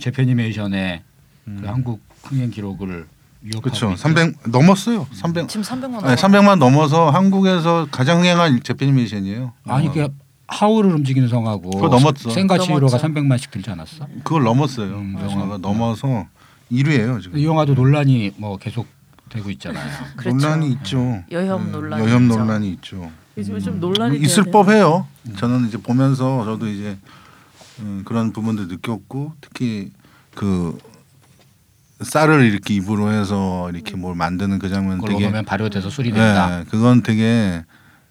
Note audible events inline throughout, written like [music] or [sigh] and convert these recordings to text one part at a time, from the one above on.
지금 재패니메이션의 그 한국 흥행 기록을 위협하고 그렇죠. 있죠. 300 넘었어요. 300 지금 300만 원. 네, 300만 넘어서 한국에서 가장 흥행한 재패니메이션이에요. 아니 어, 그 하울을 움직이는 성하고 그거 넘었어. 센가치히로가 넘었죠. 300만씩 들지 않았어? 그걸 넘었어요. 음, 영화가 맞아요. 넘어서 1위예요 지금. 이 영화도 논란이 뭐 계속 되고 있잖아요. [laughs] 그렇죠. 논란이 있죠. 여혐 네, 논란이 여혐 있죠. 논란이 있죠. 요즘에 좀 논란이 뭐 있을 법해요. 저는 이제 보면서 저도 이제 음, 그런 부분들 느꼈고 특히 그 쌀을 이렇게 입으로 해서 이렇게 뭘 만드는 그 장면 되게 보면 발효돼서 술이 된다. 네, 그건 되게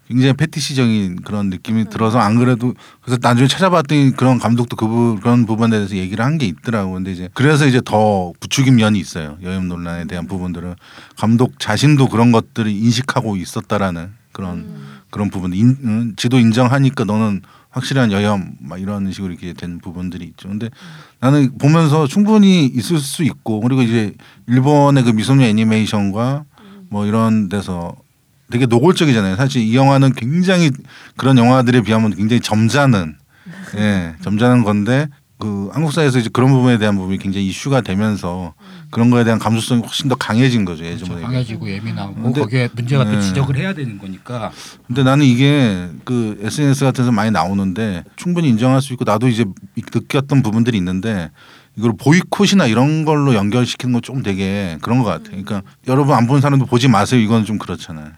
굉장히 패티시적인 그런 느낌이 들어서 안 그래도 그래서 나중에 찾아봤더니 그런 감독도 그 부, 그런 부분에 대해서 얘기를 한 게 있더라고. 근데 이제 그래서 이제 더 부추긴 면이 있어요. 여혐 논란에 대한 부분들은 감독 자신도 그런 것들을 인식하고 있었다라는 그런 그런 부분. 인, 음, 지도 인정하니까 너는 확실한 여혐 막 이런 식으로 이렇게 된 부분들이 있죠. 근데 나는 보면서 충분히 있을 수 있고 그리고 이제 일본의 그 미소녀 애니메이션과 뭐 이런 데서 되게 노골적이잖아요. 사실 이 영화는 굉장히 그런 영화들에 비하면 굉장히 점잖은 예, 점잖은 건데 그 한국 사회에서 이제 그런 부분에 대한 부분이 굉장히 이슈가 되면서 그런 거에 대한 감수성이 훨씬 더 강해진 거죠 그렇죠. 예전보다. 강해지고 예민하고 근데- 거기에 문제가 또 네. 지적을 해야 되는 거니까 근데 나는 이게 그 SNS 같은 데서 많이 나오는데 충분히 인정할 수 있고 나도 이제 느꼈던 부분들이 있는데 이걸 보이콧이나 이런 걸로 연결시키는 건 좀 되게 그런 것 같아요. 그러니까 여러분 안 본 사람도 보지 마세요. 이건 좀 그렇잖아요.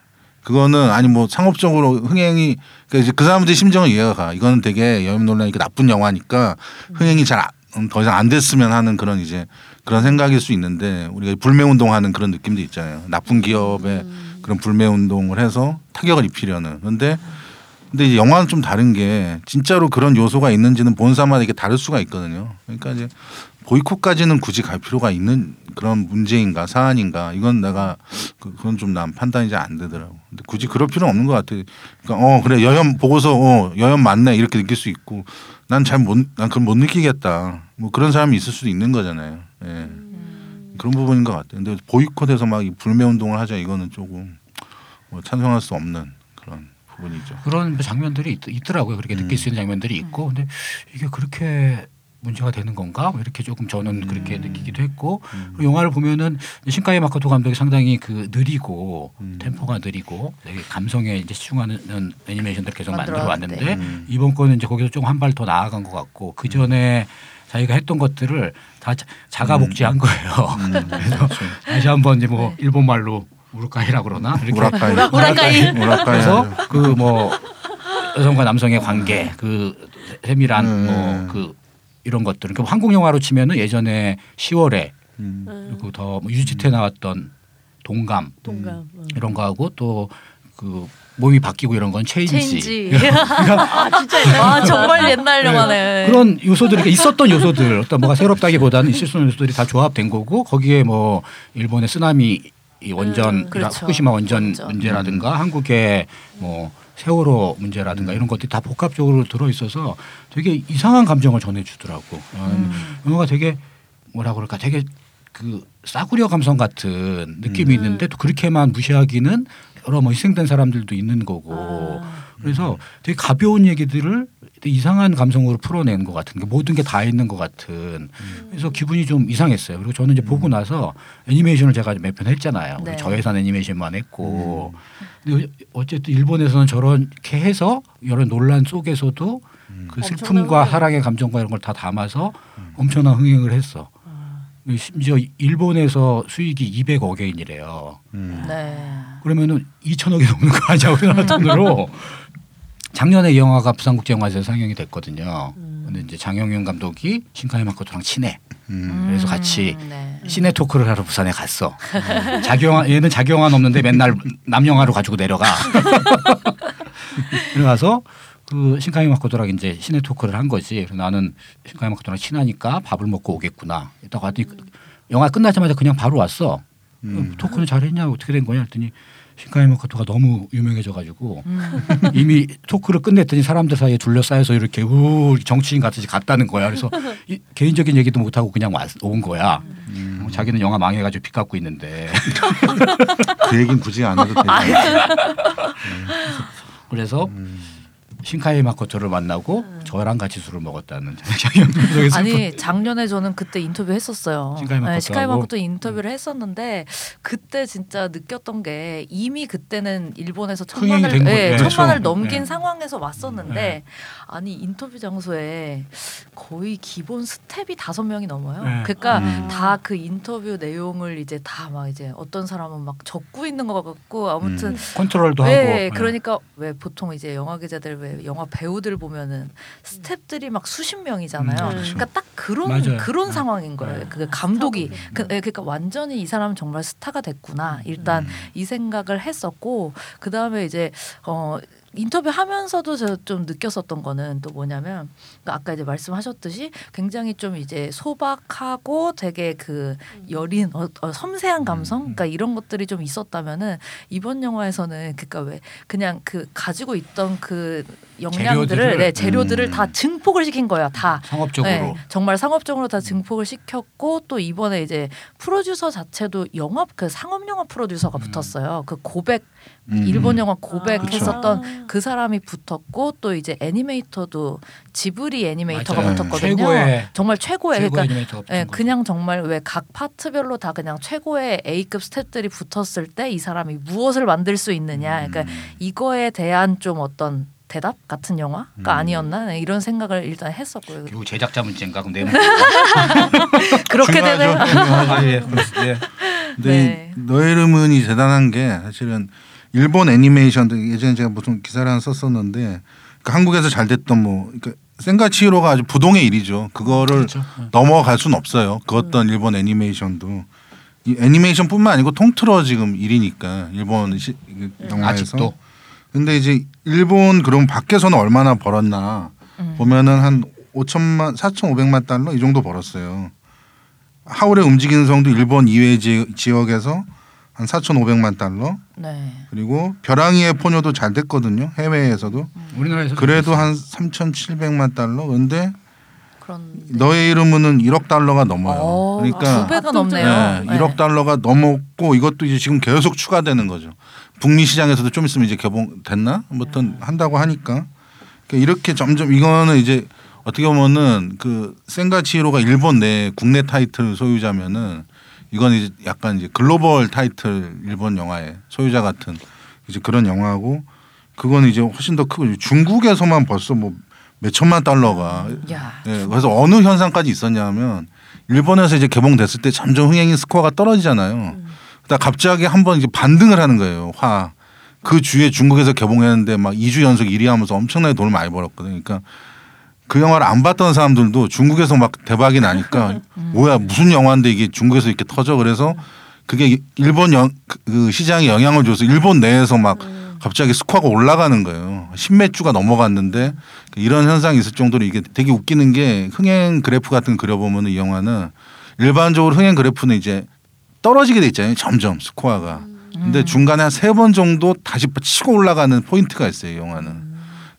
그거는 아니 뭐 상업적으로 흥행이 그러니까 이제 그 사람들의 심정은 이해가 가. 이거는 되게 여혐 논란이 나쁜 영화니까 흥행이 잘 더 이상 안 됐으면 하는 그런 이제 그런 생각일 수 있는데 우리가 불매 운동하는 그런 느낌도 있잖아요. 나쁜 기업의 그런 불매 운동을 해서 타격을 입히려는. 그런데 근데 이제 영화는 좀 다른 게 진짜로 그런 요소가 있는지는 본 사람마다 이게 다를 수가 있거든요. 그러니까 이제 보이콧까지는 굳이 갈 필요가 있는 그런 문제인가 사안인가 이건 내가 그- 그건 좀 난 판단이 잘 안 되더라고. 근데 굳이 그럴 필요는 없는 것 같아. 그러니까 어 그래 여혐 보고서 어 여혐 맞네 이렇게 느낄 수 있고 난 잘 못 난 그걸 못 느끼겠다. 뭐 그런 사람이 있을 수도 있는 거잖아요. 예. 그런 부분인 것 같아요. 근데 보이콧해서 막이 불매 운동을 하자 이거는 조금 뭐 찬성할 수 없는 그런 부분이죠. 그런 장면들이 있, 더라고요 그렇게 느낄 수 있는 장면들이 있고 근데 이게 그렇게 문제가 되는 건가? 뭐 이렇게 조금 저는 그렇게 느끼기도 했고 그리고 영화를 보면은 신카이 마코토 감독이 상당히 그 느리고 음. 템포가 느리고 되게 감성에 이제 집중하는 애니메이션들 계속 만들어. 왔는데 음. 이번 거는 이제 거기서 좀한발 더 나아간 것 같고 그 전에 자기가 했던 것들을 다 자- 자가 복제한 거예요. [laughs] 그래서 다시 한번 이제 뭐 일본 말로 우르카이라 그러나 이렇게 우라카이. 우라카이. 우라카이. 그래서 하죠. 그뭐 여성과 남성의 관계 그 세밀한 음. 뭐그 이런 것들 그러니까 한국 영화로 치면은 예전에 10월에 음. 그리고 더뭐 유지태 나왔던 동감 동감. 어. 이런 거하고 또그 몸이 바뀌고 이런 건 체인지, 체인지. [laughs] 아 진짜 옛날. 아 정말 옛날 영화네. 그런 요소들이 그러니까 있었던 요소들 어떤 뭐가 새롭다기보다는 있을 수 있는 요소들이 다 조합된 거고 거기에 뭐 일본의 쓰나미 이 원전 음, 그렇죠. 후쿠시마 원전, 원전. 문제라든가 한국의 뭐 세월호 문제라든가 이런 것들이 다 복합적으로 들어 있어서 되게 이상한 감정을 전해주더라고. 음. 영화가 되게 뭐라 그럴까? 되게 그 싸구려 감성 같은 느낌이 있는데 또 그렇게만 무시하기는 여러 뭐 희생된 사람들도 있는 거고. 그래서 되게 가벼운 얘기들을 이상한 감성으로 풀어낸 것 같은 게 모든 게 다 있는 것 같은 그래서 기분이 좀 이상했어요. 그리고 저는 이제 보고 나서 애니메이션을 제가 몇 편 했잖아요. 네. 저예산 애니메이션만 했고 근데 어쨌든 일본에서는 저렇게 해서 여러 논란 속에서도 그 슬픔과. 사랑의 감정과 이런 걸 다 담아서 엄청난 흥행을 했어. 심지어 일본에서 수익이 200억 엔이래요. 음. 네. 그러면은 2천억이 넘는 거 아니야 우리나라 돈으로. [laughs] 작년에 이 영화가 부산국제영화제에서 상영이 됐거든요. 근데 이제 장영윤 감독이 신카이 마코토랑 친해. 음. 그래서 같이 네. 시네 토크를 하러 부산에 갔어. [laughs] 자기 영화 얘는 자기 영화는 없는데 맨날 남 영화로 가지고 내려가. [laughs] 그래가서 그 신카이 마코토랑 이제 시네 토크를 한 거지. 그래서 나는 신카이 마코토랑 친하니까 밥을 먹고 오겠구나. 이따가 왔더니 영화 끝나자마자 그냥 바로 왔어. 음. 토크는 잘했냐 어떻게 된 거냐 했더니 신카이 마코토가 너무 유명해져가지고 [laughs] 이미 토크를 끝냈더니 사람들 사이에 둘러싸여서 이렇게 우 정치인 같이 갔다는 거야. 그래서 이, 개인적인 얘기도 못 하고 그냥 왔, 온 거야. 어, 자기는 영화 망해가지고 빚 갚고 있는데 그 얘기는 굳이 안 해도 [laughs] 아, 되죠. 그래서 신카이 마코토를 만나고 저랑 같이 술을 먹었다는 [laughs] 아니 작년에 저는 그때 인터뷰 했었어요. 신카이 마코토 인터뷰를 했었는데 그때 진짜 느꼈던 게 이미 그때는 일본에서 천만을 된 예, 거죠. 천만을 그렇죠. 넘긴 네. 상황에서 왔었는데 네. 아니 인터뷰 장소에 거의 기본 스탭이 다섯 명이 넘어요. 네. 그러니까 음. 다 그 인터뷰 내용을 이제 다 막 이제 어떤 사람은 막 적고 있는 것 같고 아무튼 음. 컨트롤도 네, 하고 예. 그러니까 왜 보통 이제 영화 기자들 왜 영화 배우들 보면은 스탭들이 막 수십 명이잖아요. 음, 그렇죠. 그러니까 딱 그런 맞아요. 그런 네. 상황인 거예요. 네. 그 감독이 스타거든요. 그, 예, 그러니까 완전히 이 사람은 정말 스타가 됐구나. 일단 음. 이 생각을 했었고 그 다음에 이제 어. 인터뷰 하면서도 저좀 느꼈었던 거는 또 뭐냐면 그러니까 아까 이제 말씀하셨듯이 굉장히 좀 이제 소박하고 되게 그 여린 어, 어, 섬세한 감성 그러니까 이런 것들이 좀 있었다면은 이번 영화에서는 그러니까 왜 그냥 그 가지고 있던 그 영양들을 재료들을, 네, 재료들을 음. 다 증폭을 시킨 거야 다 상업적으로 네, 정말 상업적으로 다 증폭을 시켰고 또 이번에 이제 프로듀서 자체도 영업 그 상업 영화 프로듀서가 음. 붙었어요. 그 고백 음. 일본 영화 아. 고백했었던 그 사람이 붙었고 또 이제 애니메이터도 지브리 애니메이터가 맞아요. 붙었거든요. 최고의 정말 최고의 최고 그러니까 애니메이터가 붙은 예. 그냥 정말 왜 각 파트별로 다 그냥 최고의 A급 스태프들이 붙었을 때 이 사람이 무엇을 만들 수 있느냐. 그러니까 음. 이거에 대한 좀 어떤 대답 같은 영화가 음. 아니었나 네, 이런 생각을 일단 했었고요. 그리고 제작자 문제인가 그럼 내면 [laughs] 그렇게 중요하죠. 되네요. 중요하죠. 예. 예. 근데 네. 이 너의 이름은이 대단한 게 사실은 일본 애니메이션도 예전에 제가 무슨 기사를 하나 썼었는데 그러니까 한국에서 잘 됐던 뭐 그러니까 센가치히로가 아주 부동의 일이죠. 그거를 그렇죠. 넘어갈 수는 없어요. 그 어떤 일본 애니메이션도 이 애니메이션뿐만 아니고 통틀어 지금 일이니까 일본 시, 그 영화에서. 아직도 근데 이제 일본 그럼 밖에서는 얼마나 벌었나 음. 보면은 한 5천만 4,500만 달러 이 정도 벌었어요. 하울의 움직이는 성도 일본 이외 지, 지역에서 한 4,500만 달러 네. 그리고 벼랑이의 포뇨도 잘 됐거든요. 해외에서도 우리나라에서 그래도 한 3,700만 달러. 근데 그런 너의 이름은 1억 달러가 넘어요. 어, 그러니까 두 배가. 넘네요. 네, 1억 달러가 넘었고 이것도 이제 지금 계속 추가되는 거죠. 북미 시장에서도 좀 있으면 이제 개봉 됐나? 아무튼 한다고 하니까 그러니까 이렇게 점점 이거는 이제 어떻게 보면은 그 센가치히로가 일본 내 국내 타이틀 소유자면은 이건 이제 약간 이제 글로벌 타이틀 일본 영화의 소유자 같은 이제 그런 영화고 그거는 이제 훨씬 더 크고 중국에서만 벌써 뭐 몇천만 달러가 야. 예, 그래서 어느 현상까지 있었냐면 일본에서 이제 개봉됐을 때 점점 흥행이 스코어가 떨어지잖아요. 그러다 갑자기 한번 이제 반등을 하는 거예요. 화. 그 주에 중국에서 개봉했는데 막 2주 연속 1위 하면서 엄청나게 돈을 많이 벌었거든요. 그러니까 그 영화를 안 봤던 사람들도 중국에서 막 대박이 나니까 [laughs] 뭐야 무슨 영화인데 이게 중국에서 이렇게 터져 그래서 그게 일본 영, 그 시장에 영향을 줘서 일본 내에서 막 갑자기 스코어가 올라가는 거예요. 십몇 주가 넘어갔는데 이런 현상이 있을 정도로 이게 되게 웃기는 게 흥행 그래프 같은 거 그려보면 이 영화는 일반적으로 흥행 그래프는 이제 떨어지게 돼 있잖아요. 점점 스코어가. 근데 중간에 한 세 번 정도 다시 치고 올라가는 포인트가 있어요. 이 영화는.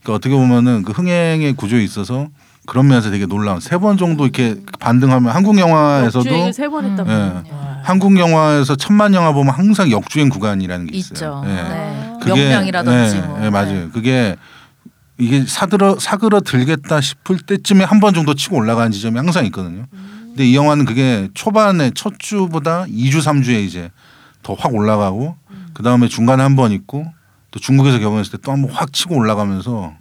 그러니까 어떻게 보면은 그 흥행의 구조에 있어서 그런 면에서 되게 놀라운 세 번 정도 이렇게 반등하면 한국 영화에서도 세번 했다. 예. 한국 영화에서 천만 영화 보면 항상 역주행 구간이라는 게 있어요. 있죠. 예. 네. 그게- 명량이라든지 예, 뭐. 예, 맞아요. 그게 이게 사들어 사그러 들겠다 싶을 때쯤에 한 번 정도 치고 올라가는 지점이 항상 있거든요. 근데 이 영화는 그게 초반에 첫 주보다 2주 3주에 이제 더 확 올라가고 그 다음에 중간에 한 번 있고 또 중국에서 개봉했을 때 또 한번 확 치고 올라가면서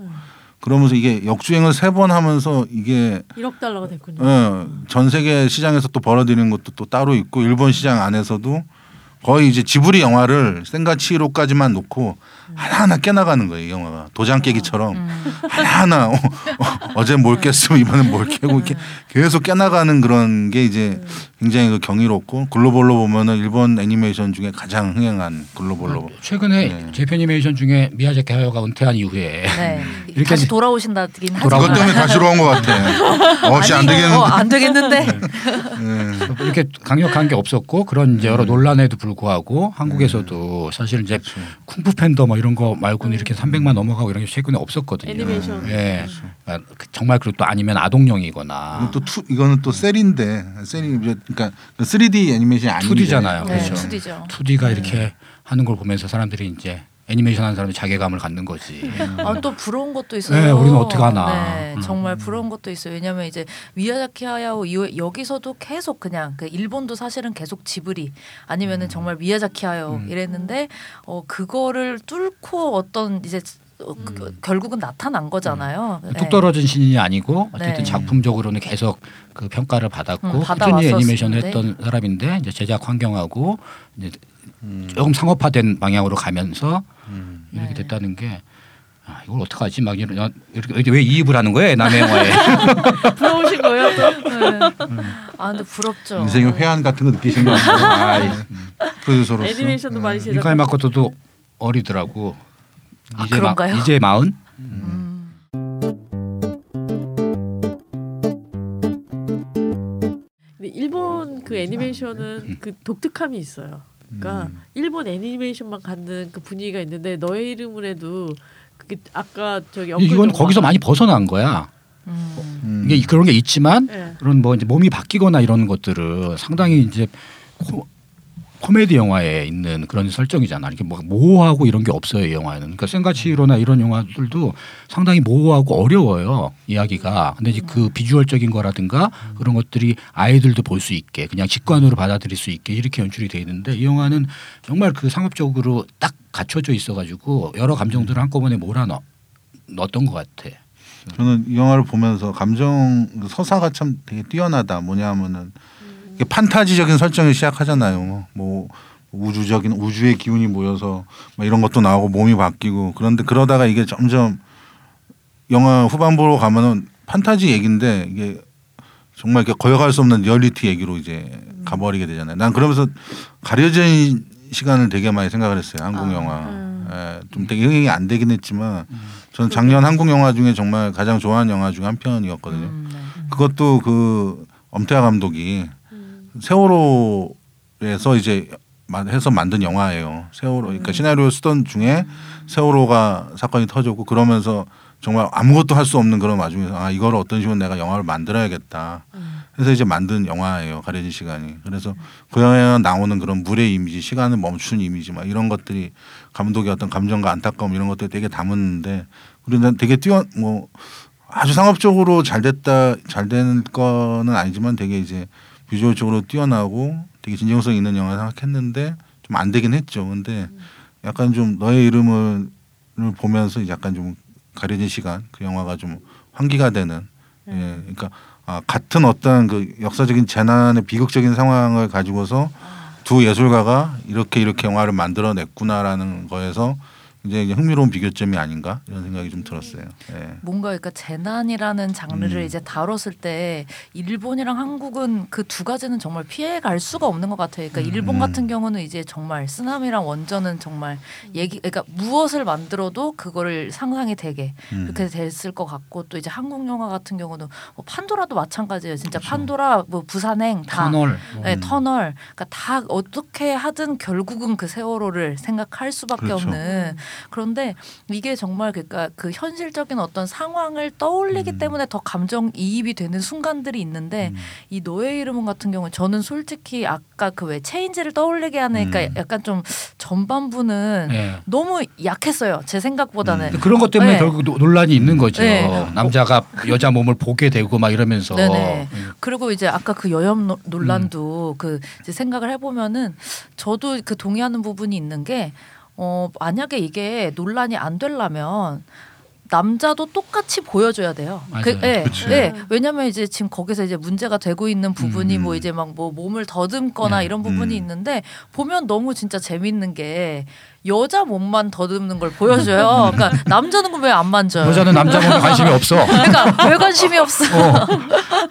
그러면서 이게 역주행을 세 번 하면서 이게 1억 달러가 됐군요. 어, 전 세계 시장에서 또 벌어들이는 것도 또 따로 있고 일본 시장 안에서도 거의 이제 지브리 영화를 센가치히로까지만 놓고 하나하나 깨나가는 거예요 이 영화가. 도장 깨기처럼. 음. 하나하나 어, 제뭘 깼으면 이번엔 뭘 깨고 이렇게 계속 깨나가는 그런 게 이제 굉장히 그 경이롭고 글로벌로 보면은 일본 애니메이션 중에 가장 흥행한 글로벌로. 최근에 네. 제페니메이션 중에 미야자키 하야오가 은퇴한 이후에 네. [laughs] 이렇게 다시 돌아오신다긴 그것 하지만. 때문에 다시 들어온 것 같아. [laughs] 어씨 안 되겠는데. 어, 안 되겠는데. 예. 이렇게 강력한 게 없었고 그런 이제 여러 논란에도 불구하고 한국에서도 사실 이제 쿵푸 팬더 뭐 이런 거 말고는 이렇게 300만 넘어가고 이런 게 최근에 없었거든요. 애니메이션. 예. 아, 그 정말 그리고 또 아니면 아동용이거나 이건 또 two, 이거는 또 cel인데 cel이 이제 그러니까 3D 애니메이션이 아닌데 2D잖아요. 네, 그렇죠. 2D죠. 2D가 이렇게 하는 걸 보면서 사람들이 이제 애니메이션 하는 사람이 자괴감을 갖는 거지. 아, 또 부러운 것도 있어요. 네, 우리는 어떡하나. 네, 음. 정말 부러운 것도 있어요. 왜냐하면 이제 미야자키 하야오 여기서도 계속 그냥 그 일본도 사실은 계속 지브리 아니면은 정말 미야자키 하야오 음. 이랬는데 어 그거를 뚫고 어떤 이제 어, 그- 결국은 나타난 거잖아요. 네. 뚝 떨어진 신인이 아니고 어쨌든 네. 작품적으로는 계속 그 평가를 받았고 음, 꾸준히 받아왔었는데. 애니메이션을 했던 사람인데 이제 제작 환경하고 이제 음. 조금 상업화된 방향으로 가면서 음. 이렇게 네. 됐다는 게 아, 이걸 어떡하지? 막 이런 이렇게 왜 이입을 하는 거예요? 남의 영화에. [laughs] 부러우신 거예요 또? 네. 아 근데 부럽죠. 인생의 회한 같은 거 느끼신 거 아니에요? 아, 프로듀서로서. 애니메이션도 많이 제작. 미카엘 마코토도 어리더라고. 아, 이제 마, 그런가요? 이제 마흔? 음. 근데 일본 그 애니메이션은 그 독특함이 있어요. 그러니까 음. 일본 애니메이션만 갖는 그 분위기가 있는데 너의 이름을 해도 그게 아까 저기 이건 거기서. 많이 벗어난 거야. 음. 음. 이게 그런 게 있지만 예. 그런 뭐 이제 몸이 바뀌거나 이런 것들은 상당히 이제 코, 코미디 영화에 있는 그런 설정이잖아. 이렇게 뭐 모호하고 이런 게 없어요 이 영화는. 그러니까 센가치로나 이런 영화들도 상당히 모호하고 어려워요 이야기가. 근데 이제 그 비주얼적인 거라든가 그런 것들이 아이들도 볼 수 있게 그냥 직관으로 받아들일 수 있게 이렇게 연출이 돼 있는데 이 영화는 정말 그 상업적으로 딱 갖춰져 있어 가지고 여러 감정들을 한꺼번에 몰아 넣, 넣었던 것 같아. 저는 이 영화를 보면서 감정 그 서사가 참 되게 뛰어나다. 뭐냐면은 이게 판타지적인 설정이 시작하잖아요. 뭐 우주적인 우주의 기운이 모여서 막 이런 것도 나오고 몸이 바뀌고 그런데 그러다가 이게 점점 영화 후반부로 가면은 판타지 얘기인데 이게 정말 이렇게 거역할 수 없는 리얼리티 얘기로 이제 가버리게 되잖아요. 난 그러면서 가려진 시간을 되게 많이 생각을 했어요. 한국 아, 영화. 음. 예, 좀 되게 흥행이 안 되긴 했지만 저는 작년 한국 영화 중에 정말 가장 좋아하는 영화 중 한 편이었거든요. 음, 네. 그것도 그 엄태하 감독이 음. 세월호에서 이제 마- 해서 만든 영화예요. 세월호. 그러니까 음. 시나리오 쓰던 중에 세월호가 사건이 터졌고 그러면서 정말 아무것도 할 수 없는 그런 와중에서 아 이걸 어떤 식으로 내가 영화를 만들어야겠다. 음. 해서 이제 만든 영화예요. 가려진 시간이. 그래서 그 영화에 나오는 그런 물의 이미지, 시간을 멈춘 이미지 막 이런 것들이 감독의 어떤 감정과 안타까움 이런 것들이 되게 담았는데 난 되게 뛰어 뭐 아주 상업적으로 잘 됐다 잘 된 거는 아니지만 되게 이제 비주얼적으로 뛰어나고 되게 진정성 있는 영화 생각했는데 좀 안 되긴 했죠. 근데 약간 좀 너의 이름을 보면서 약간 좀 가려진 시간 그 영화가 좀 환기가 되는. 예 그러니까 아, 같은 어떤 그 역사적인 재난의 비극적인 상황을 가지고서 두 예술가가 이렇게 이렇게 영화를 만들어냈구나라는 거에서 이제 흥미로운 비교점이 아닌가 이런 생각이 좀 들었어요. 예. 뭔가 그러니까 재난이라는 장르를 음. 이제 다뤘을 때 일본이랑 한국은 그 두 가지는 정말 피해 갈 수가 없는 것 같아요. 그러니까 일본 음. 같은 경우는 이제 정말 쓰나미랑 원전은 정말 얘기 그러니까 무엇을 만들어도 그거를 상상이 되게 음. 그렇게 됐을 것 같고 또 이제 한국 영화 같은 경우는 뭐 판도라도 마찬가지예요. 진짜 그렇죠. 판도라 뭐 부산행 다 터널. 네, 음. 터널. 그러니까 다 어떻게 하든 결국은 그 세월호를 생각할 수밖에 그렇죠. 없는. 그런데 이게 정말 그러니까 그 현실적인 어떤 상황을 떠올리기 음. 때문에 더 감정 이입이 되는 순간들이 있는데 음. 이 너의 이름은 같은 경우는 저는 솔직히 아까 그 왜 체인지를 떠올리게 하니까 음. 약간 좀 전반부는 예. 너무 약했어요. 제 생각보다는. 음. 그런 것 때문에 네. 결국 노- 논란이 있는 거죠. 네. 남자가 여자 몸을 보게 되고 막 이러면서. 음. 그리고 이제 아까 그 여혐 노- 논란도 그 이제 생각을 해보면은 저도 그 동의하는 부분이 있는 게 어, 만약에 이게 논란이 안 되려면 남자도 똑같이 보여줘야 돼요. 맞아요. 그, 예. 예. 왜냐면 이제 지금 거기서 이제 문제가 되고 있는 부분이 음. 뭐 이제 막 뭐 몸을 더듬거나 네. 이런 부분이 음. 있는데 보면 너무 진짜 재밌는 게 여자 몸만 더듬는 걸 보여줘요. 그러니까 남자는 왜 안 만져요? 여자는 남자 몸에 관심이 [laughs] 없어. 그러니까 왜 관심이 없어? 어.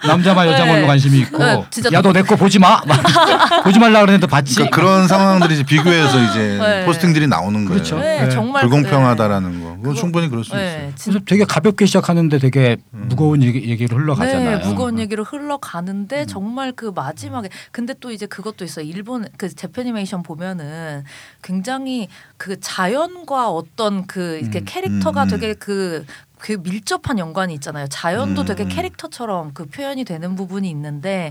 남자만 여자 네. 몸에 관심이 있고 네, 진짜 야너 내 거 보지 마. [laughs] 보지 말라 그랬는데 봤지. 그러니까 그런 상황들이 이제 비교해서 이제 네. 포스팅들이 나오는 거예요. 그렇죠. 네, 네. 정말 불공평하다라는 거. 그건 그거- 충분히 그럴 수 네, 있어요. 그래서 되게 가볍게 시작하는데 되게 음. 무거운 얘기, 얘기로 흘러가잖아요. 네, 무거운 얘기로 흘러가는데 음. 정말 그 마지막에 근데 또 이제 그것도 있어요. 일본 그 재패니메이션 보면은 굉장히 그 자연과 어떤 그 이렇게 음. 캐릭터가 음, 음. 되게 그 그 밀접한 연관이 있잖아요. 자연도 음. 되게 캐릭터처럼 그 표현이 되는 부분이 있는데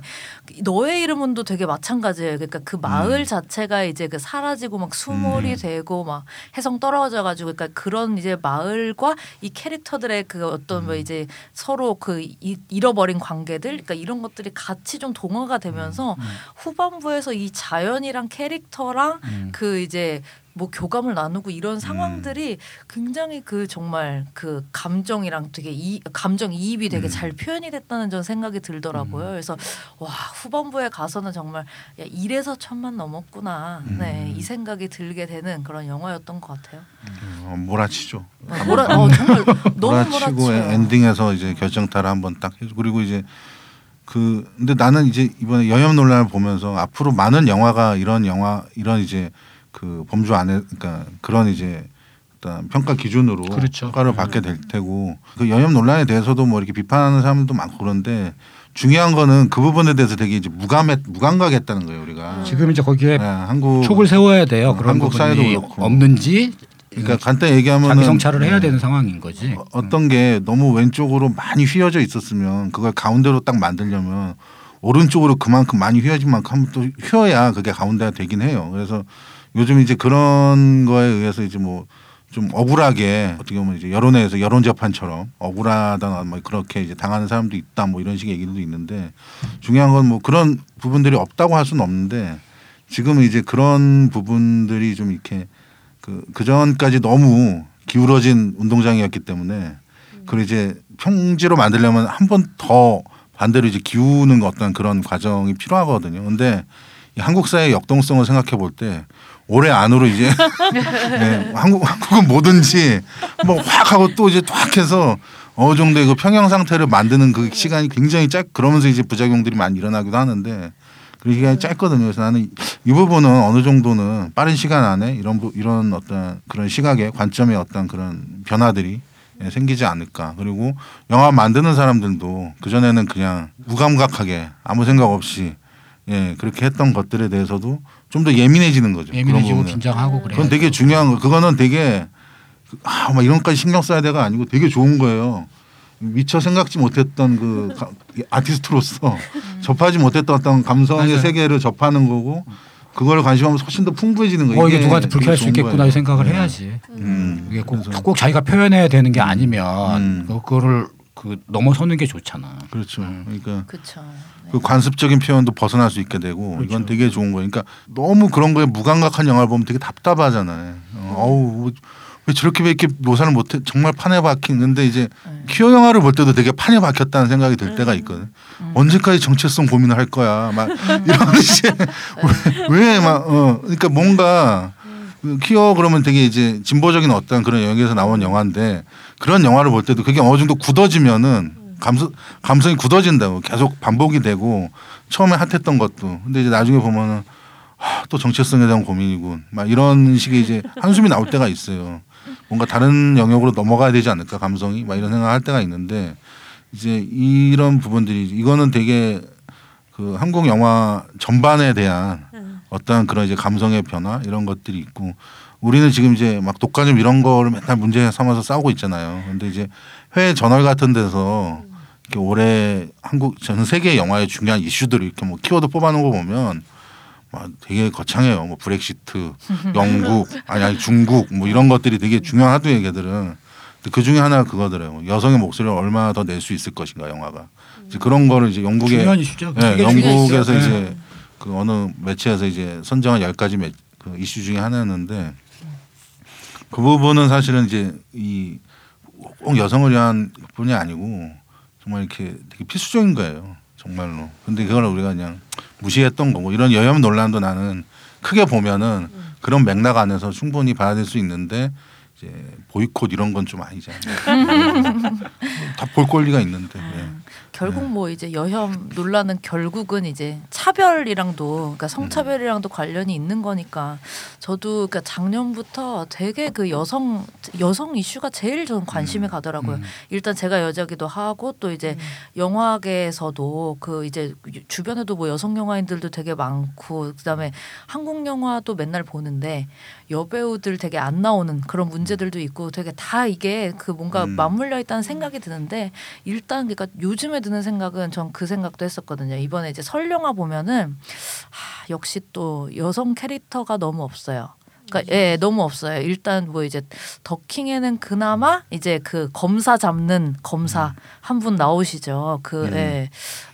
너의 이름은도 되게 마찬가지예요. 그러니까 그 마을 음. 자체가 이제 그 사라지고 막 수몰이 음. 되고 막 해성 떨어져 가지고 그러니까 그런 이제 마을과 이 캐릭터들의 그 어떤 음. 뭐 이제 서로 그 이- 잃어버린 관계들 그러니까 이런 것들이 같이 좀 동화가 되면서 음. 후반부에서 이 자연이랑 캐릭터랑 음. 그 이제 뭐 교감을 나누고 이런 상황들이 굉장히 그 정말 그 감정이랑 되게 이 감정 이입이 되게 음. 잘 표현이 됐다는 전 생각이 들더라고요. 그래서 와 후반부에 가서는 정말 야 이래서 천만 넘었구나. 네, 이 생각이 들게 되는 그런 영화였던 것 같아요. 어, 몰아치죠. 어, 뭐라 어, 정말 너무 [laughs] 몰아치고 몰아쳐요. 엔딩에서 이제 결정타를 한번 딱 해줘. 그리고 이제 그 근데 나는 이제 이번에 여염 논란을 보면서 앞으로 많은 영화가 이런 영화 이런 이제 그 범주 안에 그러니까 그런 이제 일단 평가 기준으로 그렇죠. 평가를 받게 될 테고 그 여염 논란에 대해서도 뭐 이렇게 비판하는 사람들도 많고 그런데 중요한 거는 그 부분에 대해서 되게 이제 무감했 무감각했다는 거예요 우리가 지금 이제 거기에 네, 한국 촉을 세워야 돼요. 어, 그런 한국 사회도 그렇고. 없는지 그러니까 간단히 얘기하면 자기 성찰을 해야 되는 상황인 거지. 어, 어떤 게 너무 왼쪽으로 많이 휘어져 있었으면 그걸 가운데로 딱 만들려면 오른쪽으로 그만큼 많이 휘어진 만큼 또 휘어야 그게 가운데가 되긴 해요. 그래서 요즘 이제 그런 거에 의해서 이제 뭐 좀 억울하게 어떻게 보면 이제 여론에서 여론 재판처럼 억울하다나 뭐 그렇게 이제 당하는 사람도 있다 뭐 이런 식의 얘기도 있는데 중요한 건 뭐 그런 부분들이 없다고 할 수는 없는데 지금은 이제 그런 부분들이 좀 이렇게 그, 그 전까지 너무 기울어진 운동장이었기 때문에 그걸 이제 평지로 만들려면 한 번 더 반대로 이제 기우는 어떤 그런 과정이 필요하거든요. 근데 이 한국 사회의 역동성을 생각해 볼 때 올해 안으로 이제 [laughs] 네, 한국 한국은 뭐든지 뭐 확 하고 또 이제 확 해서 어느 정도의 그 평형 상태를 만드는 그 시간이 굉장히 짧 그러면서 이제 부작용들이 많이 일어나기도 하는데 그 시간이 짧거든요. 그래서 나는 이 부분은 어느 정도는 빠른 시간 안에 이런 부- 이런 어떤 그런 시각의 관점의 어떤 그런 변화들이 예, 생기지 않을까. 그리고 영화 만드는 사람들도 그 전에는 그냥 무감각하게 아무 생각 없이 예 그렇게 했던 것들에 대해서도 좀 더 예민해지는 거죠. 예민해지고. 긴장하고 그래. 그건 되게 중요한 거. 그거는 되게 아막 이런까지 신경 써야 돼가 아니고 되게 좋은 거예요. 미처 생각지 못했던 그 가- 아티스트로서 접하지 못했던 어떤 감성의 맞아요. 세계를 접하는 거고 그걸 관심하면 훨씬 더 풍부해지는 거예요. 어 이게 누구한테 불쾌할 수 있겠구나. 이 생각을 네. 해야지. 음. 이게 꼭, 꼭 자기가 표현해야 되는 게 아니면 음. 그- 그거를 그 넘어서는 게 좋잖아. 그렇죠. 그러니까 그렇죠. 그 관습적인 표현도 벗어날 수 있게 되고 그렇죠. 이건 되게 좋은 거예요. 그러니까 너무 그런 거에 무감각한 영화를 보면 되게 답답하잖아요. 어, 어우 뭐, 왜 저렇게 왜 이렇게 묘사를 못해? 정말 판에 박힌. 근데 이제 네. 키어 영화를 볼 때도 되게 판에 박혔다는 생각이 들 때가 있거든. 음. 언제까지 정체성 고민을 할 거야? 막 이런 [laughs] 이제 왜막 어. 그러니까 뭔가 그 키어 그러면 되게 이제 진보적인 어떤 그런 영역에서 나온 영화인데 그런 영화를 볼 때도 그게 어느 정도 굳어지면은 감성 감성이 굳어진다고 계속 반복이 되고 처음에 핫했던 것도 근데 이제 나중에 보면은 하, 또 정체성에 대한 고민이군 막 이런 식의 이제 한숨이 나올 때가 있어요. 뭔가 다른 영역으로 넘어가야 되지 않을까 감성이 막 이런 생각할 때가 있는데 이제 이런 부분들이 이거는 되게 그 한국 영화 전반에 대한 어떤 그런 이제 감성의 변화 이런 것들이 있고 우리는 지금 이제 막 독과점 이런 거를 맨날 문제 삼아서 싸우고 있잖아요. 근데 이제 해외 저널 같은 데서 이렇게 올해 한국 전 세계 영화의 중요한 이슈들을 이렇게 뭐 키워드 뽑아놓은 거 보면 막 되게 거창해요. 뭐 브렉시트, [laughs] 영국, 아니, 아니 중국 뭐 이런 것들이 되게 중요한 하도 얘기들은 그 중에 하나가 그거더라고요. 여성의 목소리를 얼마나 더 낼 수 있을 것인가 영화가. 이제 그런 거를 이제 영국의 중요한 이슈죠. 네, 영국에서. 이제 그 어느 매체에서 이제 선정한 열 가지 매, 그 이슈 중에 하나였는데 그 부분은 사실은 이제 이 꼭 여성을 위한 뿐이 아니고 정말 이렇게 되게 필수적인 거예요. 정말로. 근데 그걸 우리가 그냥 무시했던 거고 이런 여혐 논란도 나는 크게 보면은 그런 맥락 안에서 충분히 받아들일 수 있는데 이제 보이콧 이런 건 좀 아니잖아요. [laughs] 다 볼 권리가 있는데. 예. 결국 네. 뭐 이제 여혐 논란은 결국은 이제 차별이랑도 그러니까 성차별이랑도 관련이 있는 거니까 저도 그러니까 작년부터 되게 그 여성 여성 이슈가 제일 저는 관심이 가더라고요. 음. 일단 제가 여자기도 하고 또 이제 영화계에서도 그 이제 주변에도 뭐 여성 영화인들도 되게 많고 그다음에 한국 영화도 맨날 보는데 여배우들 되게 안 나오는 그런 문제들도 있고 되게 다 이게 그 뭔가 음. 맞물려 있다는 생각이 드는데 일단 그러니까 요즘에 드는 생각은 전 그 생각도 했었거든요. 이번에 이제 설 영화 보면은 하, 역시 또 여성 캐릭터가 너무 없어요. 그러니까 예 너무 없어요. 일단 뭐 이제 더킹에는 그나마 이제 그 검사 잡는 검사 한 분 나오시죠. 그 음. 예.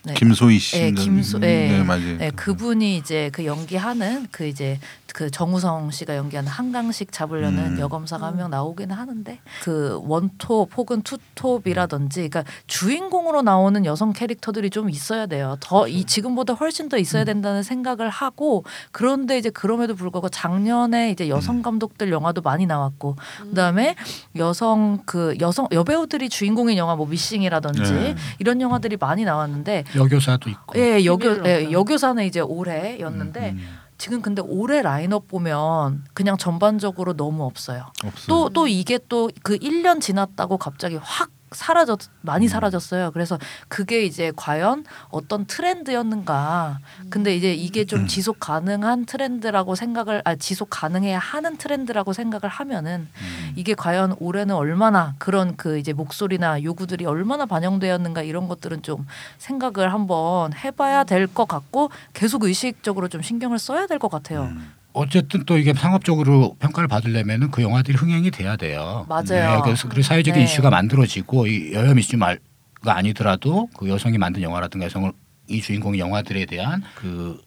네. 김소희 씨. 예, 김소- 예. 네, 맞아요. 네, 그분이 이제 그 연기하는 그 이제 그 정우성 씨가 연기하는 한강식 잡으려는 음. 여검사가 한 명 나오기는 하는데 그 원톱 혹은 투톱이라든지 그러니까 주인공으로 나오는 여성 캐릭터들이 좀 있어야 돼요. 더 이 지금보다 훨씬 더 있어야 된다는 생각을 하고 그런데 이제 그럼에도 불구하고 작년에 이제 여성 감독들 영화도 많이 나왔고 그다음에 여성 그 여성 여배우들이 주인공인 영화 뭐 미싱이라든지 네. 이런 영화들이 많이 나왔는데 여교사도 있고. 예, 여교 예. 여교사는 이제 올해였는데 음, 지금 근데 올해 라인업 보면 그냥 전반적으로 너무 없어요. 없어요. 또또 이게 또 그 1년 지났다고 갑자기 확 사라졌 많이 음. 사라졌어요. 그래서 그게 이제 과연 어떤 트렌드였는가. 근데 이제 이게 좀 음. 지속 가능한 트렌드라고 생각을 아 지속 가능해야 하는 트렌드라고 생각을 하면은 음. 이게 과연 올해는 얼마나 그런 그 이제 목소리나 요구들이 얼마나 반영되었는가 이런 것들은 좀 생각을 한번 해봐야 될 것 같고 계속 의식적으로 좀 신경을 써야 될 것 같아요. 음. 어쨌든 또 이게 상업적으로 평가를 받으려면은 그 영화들이 흥행이 돼야 돼요. 맞아요. 네, 그래서 그 사회적인 네. 이슈가 만들어지고 이 여혐 이슈가 아니더라도 그 여성이 만든 영화라든가 여성을 이 주인공의 영화들에 대한 그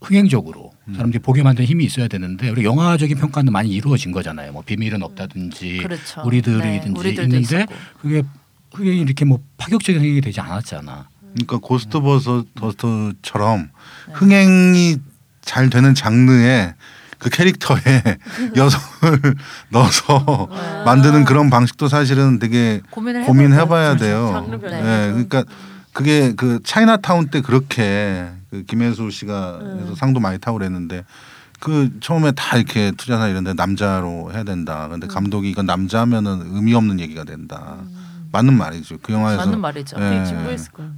흥행적으로 음. 사람들이 보게 만든 힘이 있어야 되는데 우리 영화적인 평가는 많이 이루어진 거잖아요. 뭐 비밀은 없다든지 그렇죠. 우리들이든지 네, 있는데 있었고. 그게 흥행이 이렇게 뭐 파격적인 흥행이 되지 않았잖아. 그러니까 고스트버스터처럼 네. 흥행이 잘 되는 장르에 그 캐릭터에 [laughs] 여성을 넣어서 네. 만드는 그런 방식도 사실은 되게 고민을 고민해봐야. 돼요. 장르 네. 그러니까 그게 그 차이나타운 때 그렇게 그 김혜수 씨가 음. 상도 많이 타고 그랬는데 그 처음에 다 이렇게 투자나 이런데 남자로 해야 된다. 근데 감독이 이건 남자면은 의미 없는 얘기가 된다. 맞는 말이죠. 그 영화에서 맞는 말이죠. 예.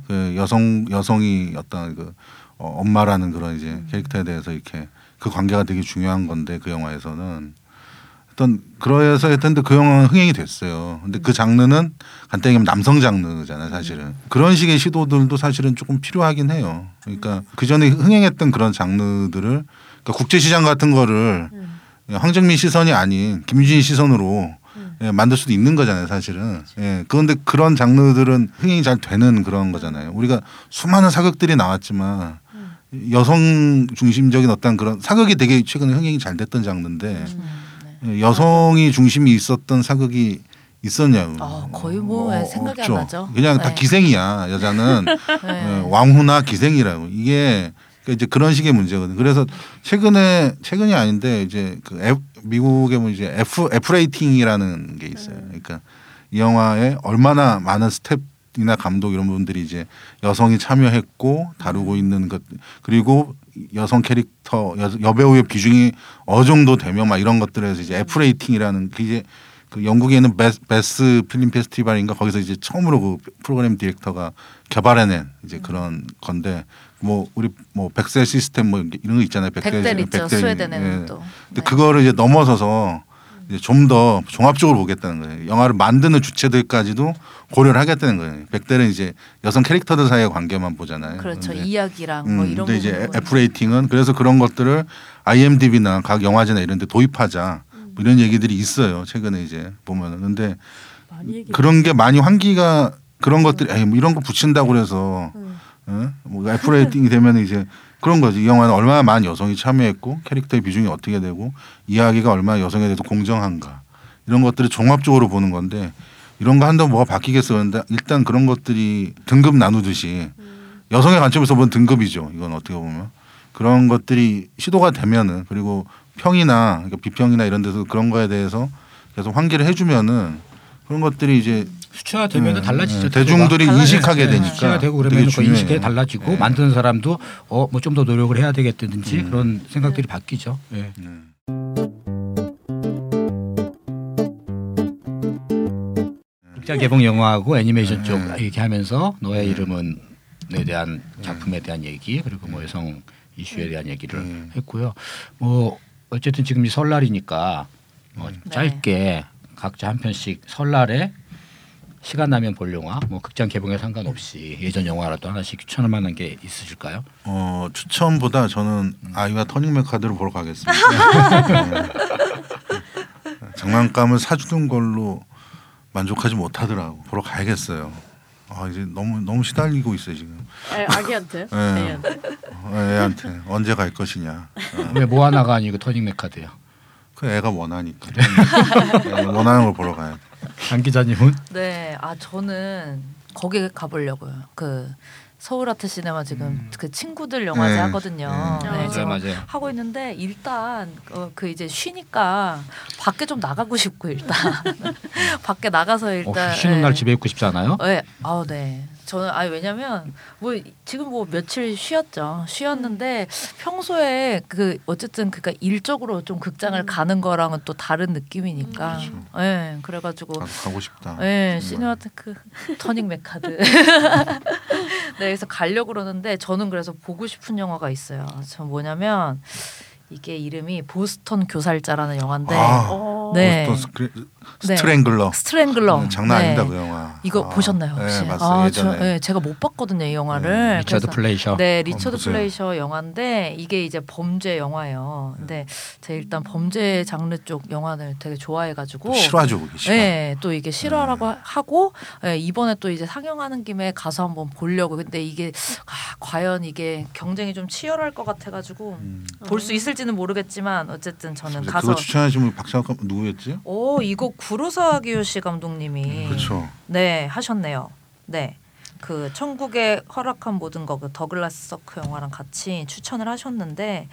그 여성 여성이 어떤 그 어, 엄마라는 그런 이제 음. 캐릭터에 대해서 이렇게 그 관계가 되게 중요한 건데 그 영화에서는 어떤 그래서 했던데 그 영화는 흥행이 됐어요. 근데 그 장르는 간단히 얘기하면 남성 장르잖아요, 사실은. 그런 식의 시도들도 사실은 조금 필요하긴 해요. 그러니까 그 전에 흥행했던 그런 장르들을 그러니까 국제 시장 같은 거를 음. 황정민 시선이 아닌 김유진 시선으로 음. 예, 만들 수도 있는 거잖아요, 사실은. 예. 그런데 그런 장르들은 흥행이 잘 되는 그런 거잖아요. 우리가 수많은 사극들이 나왔지만 여성 중심적인 어떤 그런 사극이 되게 최근에 흥행이 잘 됐던 장르인데 음, 네. 예, 여성이 중심이 있었던 사극이 있었냐고. 아, 거의 뭐 생각이 안 없죠. 나죠. 그냥 다 네. 기생이야 여자는 [laughs] 네. 예, 왕후나 기생이라고 이게 그러니까 이제 그런 식의 문제거든. 그래서 최근에 최근이 아닌데 이제 그 F, 미국에 뭐 이제 F F rating이라는 게 있어요. 그러니까 이 영화에 얼마나 많은 스태프이나 감독 이런 분들이 이제 여성이 참여했고 다루고 있는 것 그리고 여성 캐릭터 여, 여배우의 비중이 어느 정도 되면 막 이런 것들에서 이제 F rating이라는 그 이제 그 영국에 있는 배스, 배스 필름 페스티벌인가 거기서 이제 처음으로 그 프로그램 디렉터가 개발해낸 이제 그런 건데 뭐 우리 뭐 백델 시스템 뭐 이런 거 있잖아요. 백델 있죠. 백델. 스웨덴에는 예. 또. 근데 네. 그거를 이제 넘어서서 좀 더 종합적으로 보겠다는 거예요. 영화를 만드는 주체들까지도 고려를 하겠다는 거예요. 백델은 이제 여성 캐릭터들 사이의 관계만 보잖아요. 그렇죠. 이야기랑 음, 뭐 이런 근데 이제 부분. F 레이팅은 그래서 그런 것들을 IMDb나 각 영화제나 이런 데 도입하자 뭐 이런 얘기들이 있어요. 최근에 이제 보면은 근데. 그런 게 많이 환기가 그런 것들이 에이 뭐 이런 거 붙인다고 그래서 음. 어? 뭐 F 레이팅이 되면 이제 그런 거지. 이 영화는 얼마나 많은 여성이 참여했고 캐릭터의 비중이 어떻게 되고 이야기가 얼마나 여성에 대해서 공정한가 이런 것들을 종합적으로 보는 건데 이런 거 한다고 뭐가 바뀌겠어. 근데 일단 그런 것들이 등급 나누듯이 여성의 관점에서 본 등급이죠. 이건 어떻게 보면 그런 것들이 시도가 되면은 그리고 평이나 그러니까 비평이나 이런 데서 그런 거에 대해서 계속 환기를 해주면은 그런 것들이 이제 수치화되면 네, 달라지죠. 네, 대중들이. 인식하게 네, 되니까 수치화되고 되게 그러면 그. 인식이 달라지고 네. 만드는 사람도 어 뭐 좀 더 노력을 해야 되겠다든지 음. 그런 생각들이 바뀌죠. 예. 음. 극장 개봉 영화하고 애니메이션 네. 쪽 얘기하면서 너의 네. 이름은 에 대한 작품에 대한 얘기 그리고 뭐 여성 이슈에 대한 얘기를 네. 했고요. 뭐 어쨌든 지금 이 설날이니까 뭐 네. 짧게 각자 한 편씩 설날에 시간 나면 볼 영화 뭐 극장 개봉에 상관없이 예전 영화라도 하나씩 추천할 만한 게 있으실까요? 어, 추천보다 저는 아이와 터닝맨 카드를 보러 가겠습니다. [laughs] 네. 장난감을 사주는 걸로 만족하지 못하더라고. 보러 가야겠어요. 아 이제 너무 너무 시달리고 있어요 지금. 아, 아기한테? 네. 애한테? 어, 애한테 언제 갈 것이냐. 왜 모아나가 아니고 터닝 메카드요? 그 애가 원하니까. 네, 원하는 걸 보러 가야 돼. 장 기자님은 네, 아 저는 거기 가보려고요. 그 서울 아트 시네마 지금 그 친구들 영화제 네. 하거든요. 네. 네, 맞아요, 맞아요. 하고 있는데 일단 어, 그 이제 쉬니까 밖에 좀 나가고 싶고 일단 [laughs] 밖에 나가서 어, 일단 쉬는 예. 날 집에 있고 싶지 않아요? 네, 아 네. 저는 아 왜냐면 뭐 지금 뭐 며칠 쉬었죠. 쉬었는데 평소에 그 어쨌든 그니까 일적으로 좀 극장을 음. 가는 거랑은 또 다른 느낌이니까. 그렇죠. 네, 그래 가지고 가, 가고 싶다. 네, 정말. 시네마테크 터닝 메카드. [laughs] 네, 그래서 가려고 그러는데 저는 그래서 보고 싶은 영화가 있어요. 저 뭐냐면 이게 이름이 보스턴 교살자라는 영화인데 아, 어. 네. 보스턴 스크래, 네. Strangler. Strangler. 음, 장난 네. 아닙니다 그 영화. 이거 아, 보셨나요 혹시? 네, 봤어요 아, 예전에. 저, 네, 제가 못 봤거든요 이 영화를. 네, 리처드 플레이셔. 네, 어, 리처드 보세요. 플레이셔 영화인데 이게 이제 범죄 영화예요. 근데 제가 일단 범죄 장르 쪽 영화를 되게 좋아해가지고 또 실화죠 그게 실화. 네, 또 이게 실화라고 하고 네, 이번에 또 이제 상영하는 김에 가서 한번 보려고. 근데 이게 아, 과연 이게 경쟁이 좀 치열할 것 같아가지고 음. 볼수 있을지는 모르겠지만 어쨌든 저는 가서. 그거 추천하신 분 박찬욱 누구 였지? 오 이거 구로사와 기요시 감독님이 그렇죠. 네 하셨네요. 네. 그 천국의 허락한 모든 거그 더글라스 서크 영화랑 같이 추천을 하셨는데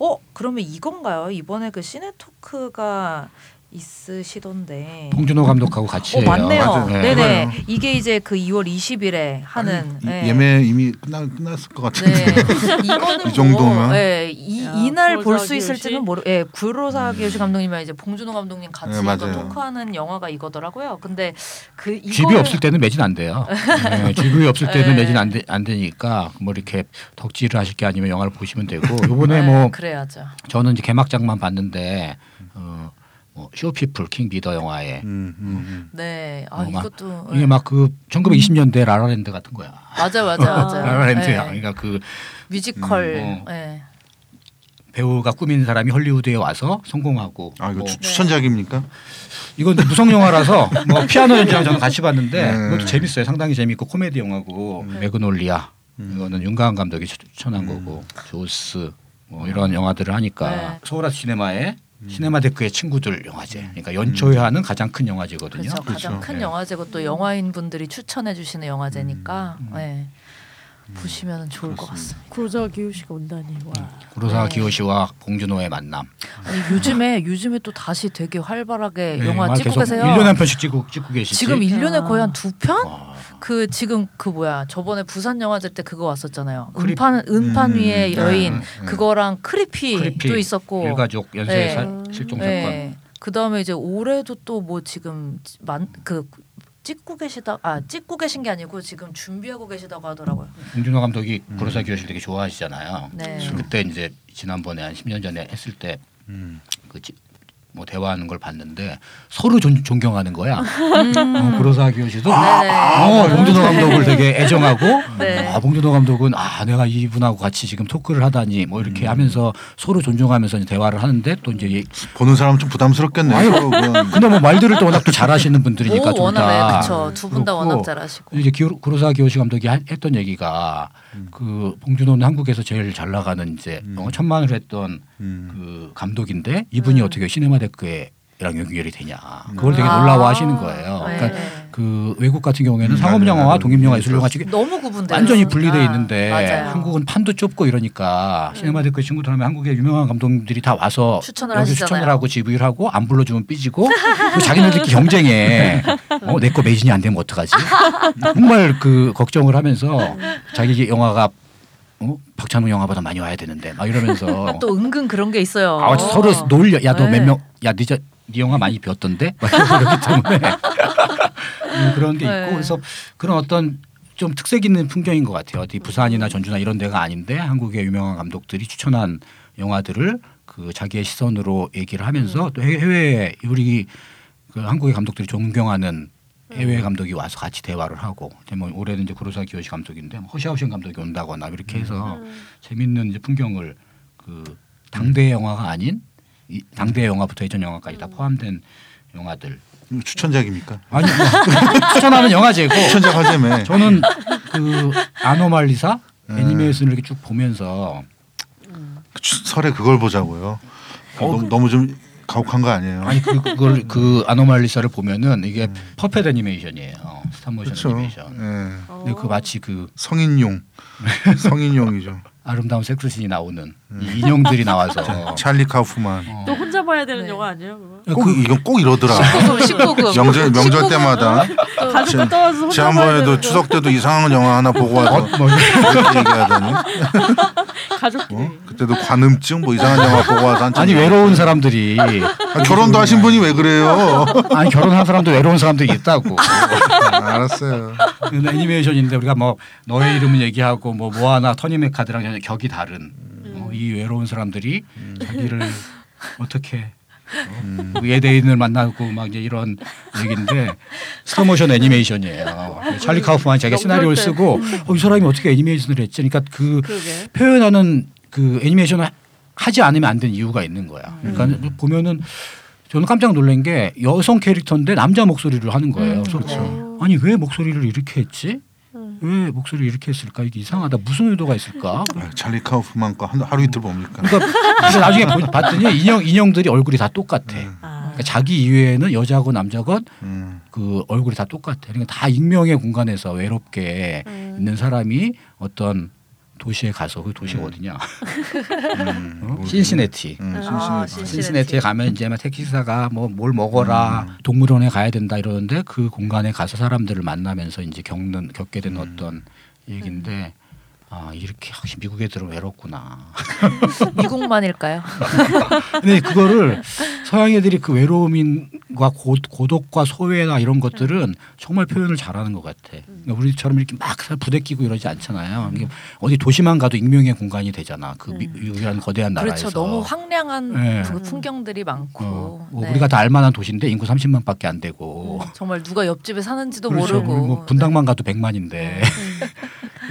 어 그러면 이건가요? 이번에 그 시네토크가 있으시던데. 봉준호 감독하고 같이 어. 맞네요. 맞아요. 네네. 맞아요. 이게 이제 그 2월 20일에 하는 아니, 이- 네. 예매 이미 끝나 끝났을 것 같은데. 네. [laughs] 이거는 이 정도면? 뭐, 예, 이, 야, 이날 볼 수 있을지는? 모르. 예, 구로사 기요시 감독님이랑 이제 봉준호 감독님 같이 네. 토크하는 영화가 이거더라고요. 근데 그 이거를 집이 없을 때는 매진 안 돼요. [laughs] 네, 집이 없을 때는 네. 매진 안, 되, 안 되니까 뭐 이렇게 덕질을 하실 게 아니면 영화를 보시면 되고 요번에 네, 뭐 그래야죠. 저는 이제 개막장만 봤는데 어, 뭐 쇼피플 킹 비더 영화에 음, 음, 네, 아 어, 막 이것도 이게 막 그 1920년대 라라랜드 같은 거야. 맞아 맞아 [laughs] 맞아. 라라랜드야. 네. 그러니까 그 뮤지컬. 음, 어. 네. 배우가 꾸민 사람이 헐리우드에 와서 성공하고 아 이거 뭐 추, 추천작입니까? 이건 무성 영화라서 뭐 피아노 연주랑 저는 같이 봤는데 네. 그것도 재밌어요. 상당히 재밌고 코미디 영화고 음. 매그놀리아 음. 이거는 윤가은 감독이 추- 추천한 음. 거고 조스 뭐 이런 영화들을 하니까 네. 서울아트 시네마의 음. 시네마테크의 친구들 영화제. 그러니까 연초에 하는 가장 큰 영화제거든요. 그렇죠. 가장 그렇죠. 큰 네. 영화제고 또 영화인 분들이 추천해 주시는 영화제니까 음. 네. 보시면 좋을 것 그렇습니다. 같습니다. 구로사와 기요시가 온다니 와. 구로사와 네. 기요시와 봉준호의 만남. 아니, 요즘에 요즘에 또 다시 되게 활발하게 네, 영화 찍고 계속 계세요. 1년에 한 편씩 찍고 찍고 계시지. 지금 1년에 아. 거의 한 두 편? 와. 그 지금 그 뭐야 저번에 부산 영화제 때 그거 왔었잖아요. 크리- 은판 은판 음, 위의 네, 여인 네. 그거랑 크리피도 크리피, 있었고. 일가족 연쇄 네. 사- 실종 사건. 네. 그다음에 이제 올해도 또 뭐 지금 만그 찍고 계시다 아 찍고 계신 게 아니고 지금 준비하고 계시다고 하더라고요. 봉준호 감독이 음. 구로사와 기요시를 되게 좋아하시잖아요. 네. 그때 이제 지난번에 한 10년 전에 했을 때 음. 그뭐 대화하는 걸 봤는데 서로 존, 존경하는 거야. 음. 어, 구로사와 기요시도 네네. 어, 봉준호 감독을 되게 애정하고 네. 아, 봉준호 감독은 아 내가 이분하고 같이 지금 토크를 하다니 뭐 이렇게 음. 하면서 서로 존중하면서 이제 대화를 하는데 또 이제 얘- 보는 사람 좀 부담스럽겠네요. 아유. 근데 뭐 말들을 또 워낙 또 잘하시는 분들이니까 오, 워낙 네, 둘다 그쵸 두분 다 워낙 잘하시고. 이제 구로사와 기요시 감독이 하- 했던 얘기가 음. 그 봉준호는 한국에서 제일 잘 나가는 이제 음. 영화 천만을 했던 음. 그 감독인데 이분이 음. 어떻게 시네마테크랑 연결이 되냐 그걸 되게 아. 놀라워하시는 거예요. 네. 그러니까 그 외국 같은 경우에는 음, 상업. 영화와 독립 영화, 음, 예술 영화 쪽이 너무 구분돼요. 완전히 분리돼 아, 있는데 맞아요. 한국은 판도 좁고 이러니까 시네마테크 친구들 하면 한국의 유명한 감독님들이 다 와서 추천을 여기서 하시잖아요. 추천을 하고 GV를 하고 안 불러주면 삐지고 또 [laughs] 자기네들끼리 경쟁해. 어, 내 거 매진이 안 되면 어떡하지? 정말 그 걱정을 하면서 자기 영화가 어? 박찬욱 영화보다 많이 와야 되는데 막 이러면서 [laughs] 또 은근 그런 게 있어요. 아, 서로 놀려. 야 너몇 네. 명? 야 네, 저, 네 영화 많이 비었던데? 막 그렇기 때문에 [laughs] 음, 그런 게 있고 네. 그래서 그런 어떤 좀 특색 있는 풍경인 것 같아요. 어디 부산이나 전주나 이런 데가 아닌데 한국의 유명한 감독들이 추천한 영화들을 그 자기의 시선으로 얘기를 하면서 또 해외- 우리 그 한국의 감독들이 존경하는 해외 감독이 와서 같이 대화를 하고 뭐 올해는 이제 구로사 기요시 감독인데 뭐 허샤오신 감독이 온다거나 이렇게 해서 재밌는 이제 풍경을 그 당대 영화가 아닌 이 당대 영화부터 예전 영화까지 다 포함된 영화들 추천작입니까? 아니 뭐 [laughs] 추천하는 영화제고 추천작 하자며. 저는 그 아노말리사 음. 애니메이션을 이렇게 쭉 보면서 추- 설에 그걸 보자고요. 너무, 너무 좀 가혹한 거 아니에요? 아니 그, 그걸 그 아노말리사를 보면은 이게 퍼펫 애니메이션이에요 스탑모션 그렇죠. 애니메이션 예. 근데 그 마치 그 성인용, 성인용이죠. [laughs] 아름다운 섹스신이 나오는 이 인형들이 나와서 [laughs] 찰리 카우프만. 어. 또 혼자 봐야 되는 네. 영화 아니에요? 그거? 꼭 이건 꼭 이러더라. 19금. 명절 명절 때마다 가족 떠와서 혼자 봐야 지난번에도 추석 때도 이상한 영화 하나 보고 와서 뭐 이렇게 얘기하더니 [laughs] 가족끼리. 어? 그때도 관음증 뭐 이상한 영화 보고 와서 한참 아니 외로운 사람들이 아, 결혼도 하신 분이 왜 그래요? 아니 결혼한 사람도 외로운 사람들이 있다고 아, 알았어요. 근데 애니메이션인데 우리가 뭐 너의 이름은 얘기하고 뭐 모아나 터니메 카드랑 전혀 격이 다른 어, 이 외로운 사람들이 자기를 [laughs] 어떻게 음. 뭐 예대인을 만나고 막 이제 이런 얘기인데 [laughs] 스톱모션 애니메이션이에요. 찰리 카우프만이 자기가 시나리오를. 쓰고 어, 이 사람이 어떻게 애니메이션을 했지? 그러니까 그 그러게. 표현하는 그 애니메이션을 하지 않으면 안 되는 이유가 있는 거야. 그러니까 보면은 저는 깜짝 놀란 게 여성 캐릭터인데 남자 목소리를 하는 거예요. 그래서 그렇죠. 아니 왜 목소리를 이렇게 했지? 음. 왜 목소리를 이렇게 했을까? 이게 이상하다. 무슨 의도가 있을까? 아, 찰리 카우프만 거 한- 하루 이틀 봅니까? 그러니까 나중에 보- 봤더니 인형 인형들이 얼굴이 다 똑같아. 아. 그러니까 자기 이외에는 여자건 남자건 음. 그 얼굴이 다 똑같아. 그러니까 다 익명의 공간에서 외롭게 음. 있는 사람이 어떤 도시에 가서 그 도시가 음. 어디냐? 음. 어? 모르겠네. 신시내티. 음, 아, 신신이. 신- 신시내티 에 가면 이제 막 택시사가 뭐 뭘 먹어라 동물원에 가야 된다 이러는데 그 공간에 가서 사람들을 만나면서 이제 겪는 겪게 되는 어떤 얘기인데 아 이렇게 역시 미국 애들은 외롭구나. [laughs] 미국만일까요? [laughs] 근데 그거를 서양 애들이 그 외로움과 고, 고독과 소외나 이런 것들은 정말 표현을 잘하는 것 같아. 그러니까 우리처럼 이렇게 막 부대끼고 이러지 않잖아요. 이게 어디 도시만 가도 익명의 공간이 되잖아. 그 미, 미국이라는 거대한 나라에서. 그렇죠. 너무 황량한 네. 그 풍경들이 많고 어, 뭐 네. 우리가 다 알만한 도시인데 인구 30만밖에 안 되고. 음, 정말 누가 옆집에 사는지도 그렇죠. 모르고 뭐 분당만 가도 100만인데 네. [laughs]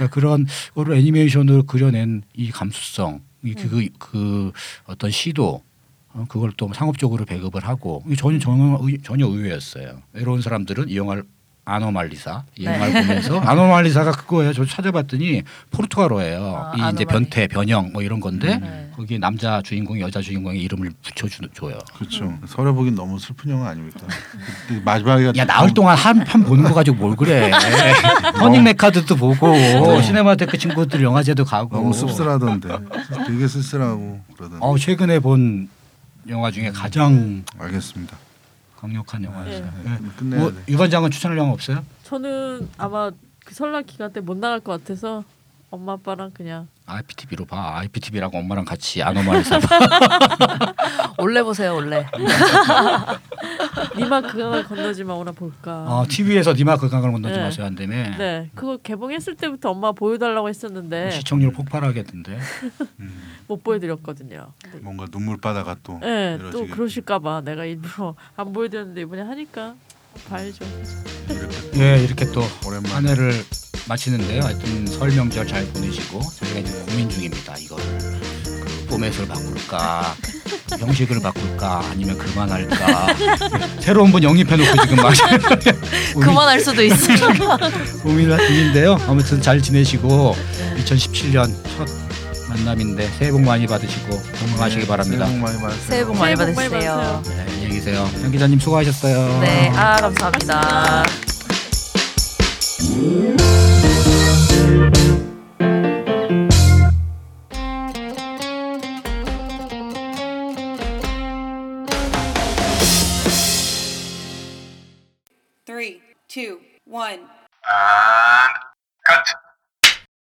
그러니까 그런 거를 애니메이션으로 그려낸 이 감수성, 이그 그 어떤 시도 어, 그걸 또 상업적으로 배급을 하고 전혀 전혀 의외였어요. 외로운 사람들은 이 영화를 아노말리사 이 네. 보면서 [laughs] 아노말리사가 그거예요. 저 찾아봤더니 포르투갈어예요. 아, 이 이제 아노말리. 변태, 변형 뭐 이런 건데 네. 거기에 남자 주인공, 여자 주인공의 이름을 붙여줘요. 그렇죠. 설에 보긴 너무 슬픈 영화 아닙니까? 그 마지막에 야 나흘 동안 한편 보는 거 가지고 뭘 그래? [laughs] 터닝 메카드도 보고 시네마테크 친구들 영화제도 가고 너무 씁쓸하던데. 되게 쓸쓸하고 그러던데. 어 최근에 본 영화 중에 가장 알겠습니다. 강력한 영화였어요. 네. 네. 끝내야 뭐 돼. 유반장은 추천할 영화 없어요? 저는 아마 그 설날 기간 때 못 나갈 것 같아서 엄마 아빠랑 그냥 IPTV로 봐. IPTV라고 엄마랑 같이 아노말리사 봐. [laughs] 원래 보세요 원래 [laughs] 니마 그강을 건너지 마 오나 볼까. 어, TV에서 니마 그 강을 건너지 네. 마세요 한다며. 네, 그거 개봉했을 때부터 엄마 보여달라고 했었는데 시청률 폭발하겠던데. [laughs] 못 보여드렸거든요. 뭔가 눈물바다가 또 네, 또 이러시겠지. 그러실까봐 내가 일부러 안 보여드렸는데 이번에 하니까 봐야죠. 이렇게 예 이렇게 또 오랜만에 한 해를 마치는데요. 하여튼 설 명절 잘 보내시고 저희가 이제 고민 중입니다. 이거를 그 포맷을 바꿀까, [laughs] 형식을 바꿀까, 아니면 그만할까. 새로운 분 영입해놓고 지금 막 고민- [laughs] 그만할 수도 있어 고민을 중인데요. 아무튼 잘 지내시고 2017년 첫 만남인데 새해 복 많이 받으시고 건강하시기 바랍니다. 새해 복 많이 받으세요. 새해 복 많이 새해 복 많이 받으세요 받으세요. 네, 안녕히 계세요. 장 기자님 수고하셨어요. 네 아 감사합니다. two, one. And cut.